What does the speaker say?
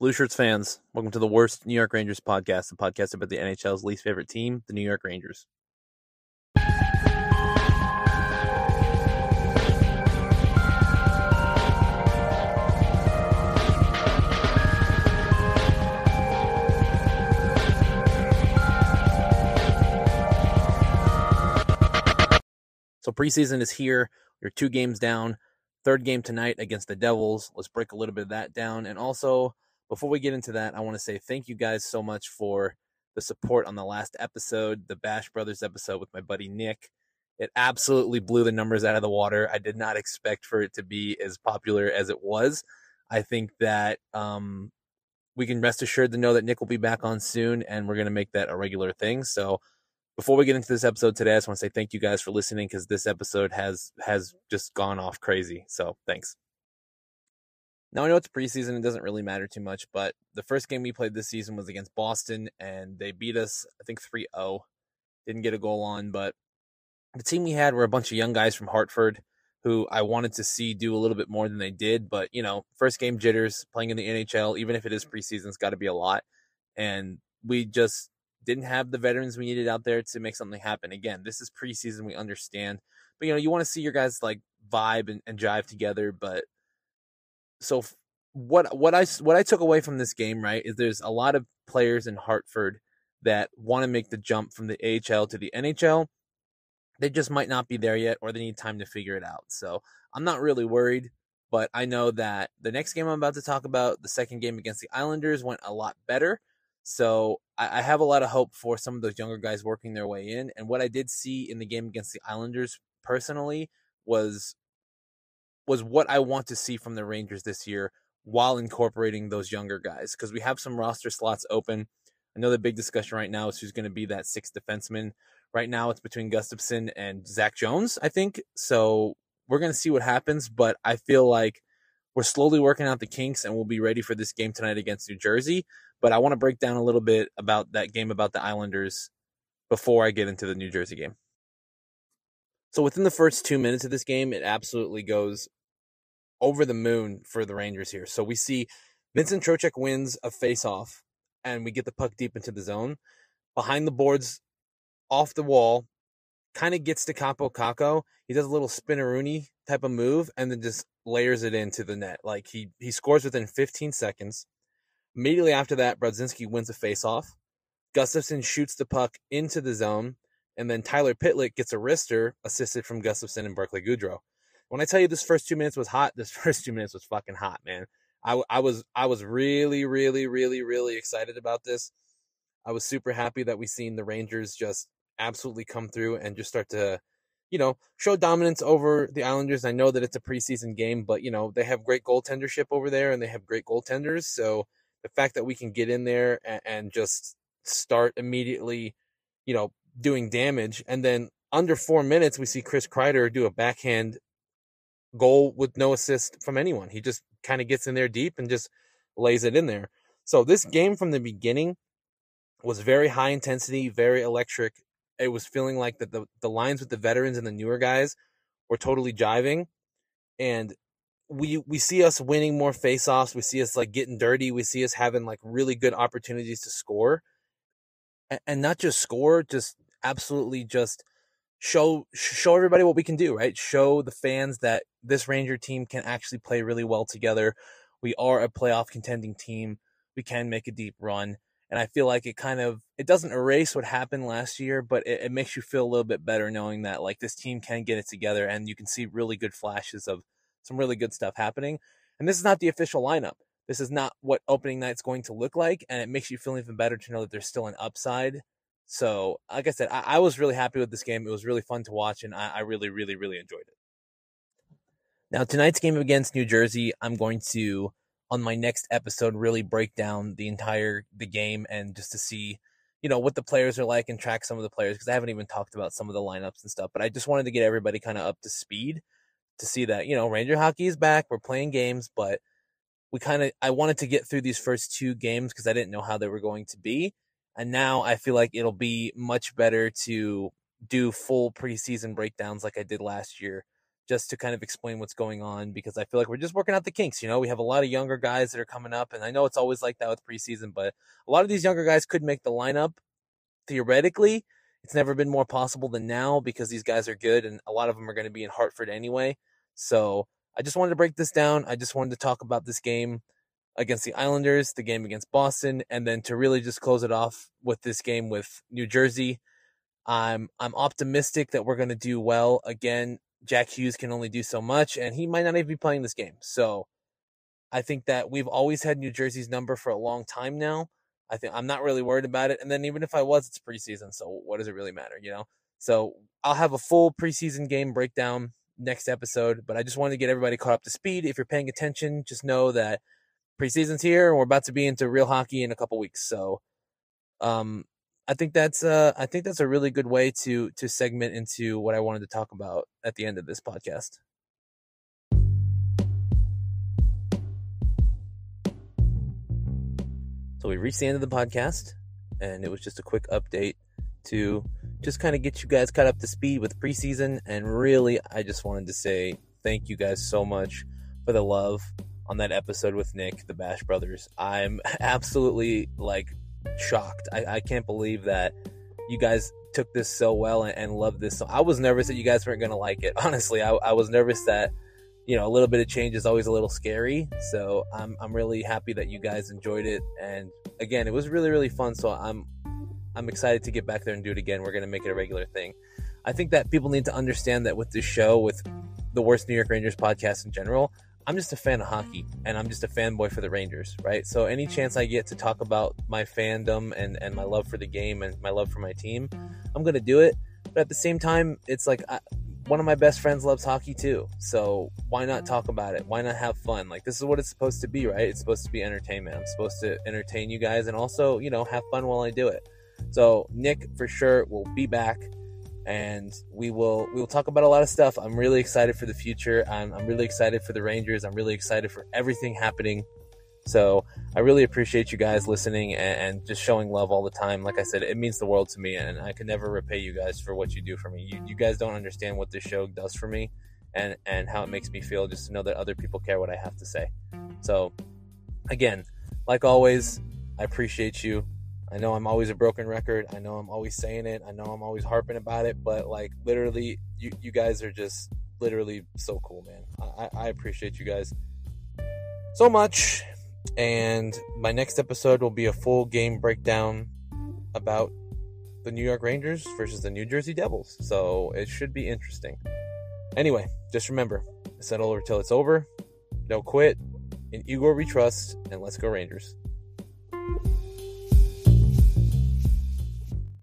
Blue Shirts fans, welcome to the worst New York Rangers podcast, the podcast about the NHL's least favorite team, the New York Rangers. So preseason is here. You're two games down. Third game tonight against the Devils. Let's break a little bit of that down. And also, before we get into that, I want to say thank you guys so much for the support on the last episode, the Bash Brothers episode with my buddy Nick. It absolutely blew the numbers out of the water. I did not expect for it to be as popular as it was. I think that um, we can rest assured to know that Nick will be back on soon, and we're going to make that a regular thing. So before we get into this episode today, I just want to say thank you guys for listening because this episode has has just gone off crazy. So thanks. Now I know it's preseason; it doesn't really matter too much. But the first game we played this season was against Boston, and they beat us, I think 3-0. Didn't get a goal on, but the team we had were a bunch of young guys from Hartford who I wanted to see do a little bit more than they did. But you know, first game jitters, playing in the NHL, even if it is preseason, it's got to be a lot. And we just didn't have the veterans we needed out there to make something happen. Again, this is preseason, we understand, but you know, you want to see your guys like vibe and, and jive together. But so what what I what I took away from this game, right, is there's a lot of players in Hartford that want to make the jump from the AHL to the NHL. They just might not be there yet, or they need time to figure it out. So I'm not really worried, but I know that the next game I'm about to talk about, the second game against the Islanders, went a lot better. So I, I, have a lot of hope for some of those younger guys working their way in. And what I did see in the game against the Islanders personally was was what I want to see from the Rangers this year while incorporating those younger guys because we have some roster slots open. Another big discussion right now is who's going to be that sixth defenseman. Right now, it's between Gustafsson and Zach Jones, I think. So we're going to see what happens, but I feel like we're slowly working out the kinks and we'll be ready for this game tonight against New Jersey. But I want to break down a little bit about that game about the Islanders before I get into the New Jersey game. So within the first two minutes of this game, it absolutely goes over the moon for the Rangers here. So we see Vincent Trocheck wins a face-off, and we get the puck deep into the zone. Behind the boards, off the wall, kind of gets to Kaapo Kakko. He does a little spinneroonie type of move, and then just layers it into the net. Like he he scores within 15 seconds. Immediately after that, Brodzinski wins a faceoff. Gustafsson shoots the puck into the zone, and then Tyler Pitlick gets a wrister assisted from Gustafsson and Barclay Goodrow. When I tell you this first two minutes was hot, this first two minutes was fucking hot, man. I, I was I was really really really really excited about this. I was super happy that we seen the Rangers just absolutely come through and just start to you know, show dominance over the Islanders. I know that it's a preseason game, but you know, they have great goaltendership over there and they have great goaltenders. So the fact that we can get in there and, and just start immediately, you know, doing damage and then under four minutes we see Chris Kreider do a backhand goal with no assist from anyone. He just kind of gets in there deep and just lays it in there. So this game from the beginning was very high intensity, very electric, it was feeling like that the, the lines with the veterans and the newer guys were totally jiving. And we we see us winning more faceoffs. We see us like getting dirty. We see us having like really good opportunities to score, and, and not just score, just absolutely just show show everybody what we can do. Right, show the fans that this Ranger team can actually play really well together. We are a playoff contending team. We can make a deep run and I feel like it kind of it doesn't erase what happened last year, but it, it, makes you feel a little bit better knowing that like this team can get it together, and you can see really good flashes of some really good stuff happening. And this is not the official lineup. This is not what opening night's going to look like, and it makes you feel even better to know that there's still an upside. So, like I said, I, I was really happy with this game. It was really fun to watch, and I, I really, really, really enjoyed it. Now, tonight's game against New Jersey, I'm going to on my next episode really break down the entire the game and just to see you know what the players are like and track some of the players because I haven't even talked about some of the lineups and stuff. But I just wanted to get everybody kind of up to speed to see that you know Ranger hockey is back. We're playing games, but we kind of I wanted to get through these first two games because I didn't know how they were going to be, and now I feel like it'll be much better to do full preseason breakdowns like I did last year just to kind of explain what's going on because I feel like we're just working out the kinks. You know, we have a lot of younger guys that are coming up, and I know it's always like that with preseason, but a lot of these younger guys could make the lineup theoretically. It's never been more possible than now because these guys are good, and a lot of them are going to be in Hartford anyway. So I just wanted to break this down. I just wanted to talk about this game against the Islanders, the game against Boston, and then to really just close it off with this game with New Jersey. I'm I'm optimistic that we're going to do well again. Jack Hughes can only do so much, and he might not even be playing this game. So I think that we've always had New Jersey's number for a long time now. I think I'm not really worried about it. And then even if I was, it's preseason, so what does it really matter, you know? So I'll have a full preseason game breakdown next episode, but I just wanted to get everybody caught up to speed. If you're paying attention, just know that preseason's here and we're about to be into real hockey in a couple weeks. So um I think that's uh I think that's a really good way to to segment into what I wanted to talk about at the end of this podcast. So we reached the end of the podcast and it was just a quick update to just kind of get you guys caught up to speed with preseason and really I just wanted to say thank you guys so much for the love on that episode with Nick, the Bash Brothers. I'm absolutely like shocked. I, I can't believe that you guys took this so well and, and loved this. So I was nervous that you guys weren't going to like it. Honestly, I, I was nervous that you know a little bit of change is always a little scary. So I'm I'm really happy that you guys enjoyed it. And again, it was really really fun. So I'm I'm excited to get back there and do it again. We're going to make it a regular thing. I think that people need to understand that with this show, with the worst New York Rangers podcast in general, I'm just a fan of hockey and I'm just a fanboy for the Rangers, right? So any chance I get to talk about my fandom and, and my love for the game and my love for my team, I'm going to do it. But at the same time, it's like I, one of my best friends loves hockey too. So why not talk about it? Why not have fun? Like this is what it's supposed to be, right? It's supposed to be entertainment. I'm supposed to entertain you guys and also, you know, have fun while I do it. So Nick for sure will be back and we will we will talk about a lot of stuff. I'm really excited for the future. I'm, I'm really excited for the Rangers. I'm really excited for everything happening. So I really appreciate you guys listening and, and, just showing love all the time. Like I said, it means the world to me, and I can never repay you guys for what you do for me. You, you guys don't understand what this show does for me, and and how it makes me feel just to know that other people care what I have to say. So again, like always, I appreciate you. I know I'm always a broken record. I know I'm always saying it. I know I'm always harping about it, but like literally, you, you guys are just literally so cool, man. I, I appreciate you guys so much. And my next episode will be a full game breakdown about the New York Rangers versus the New Jersey Devils. So it should be interesting. Anyway, just remember, settle over till it's over. Don't quit. In Igor we trust, and let's go Rangers.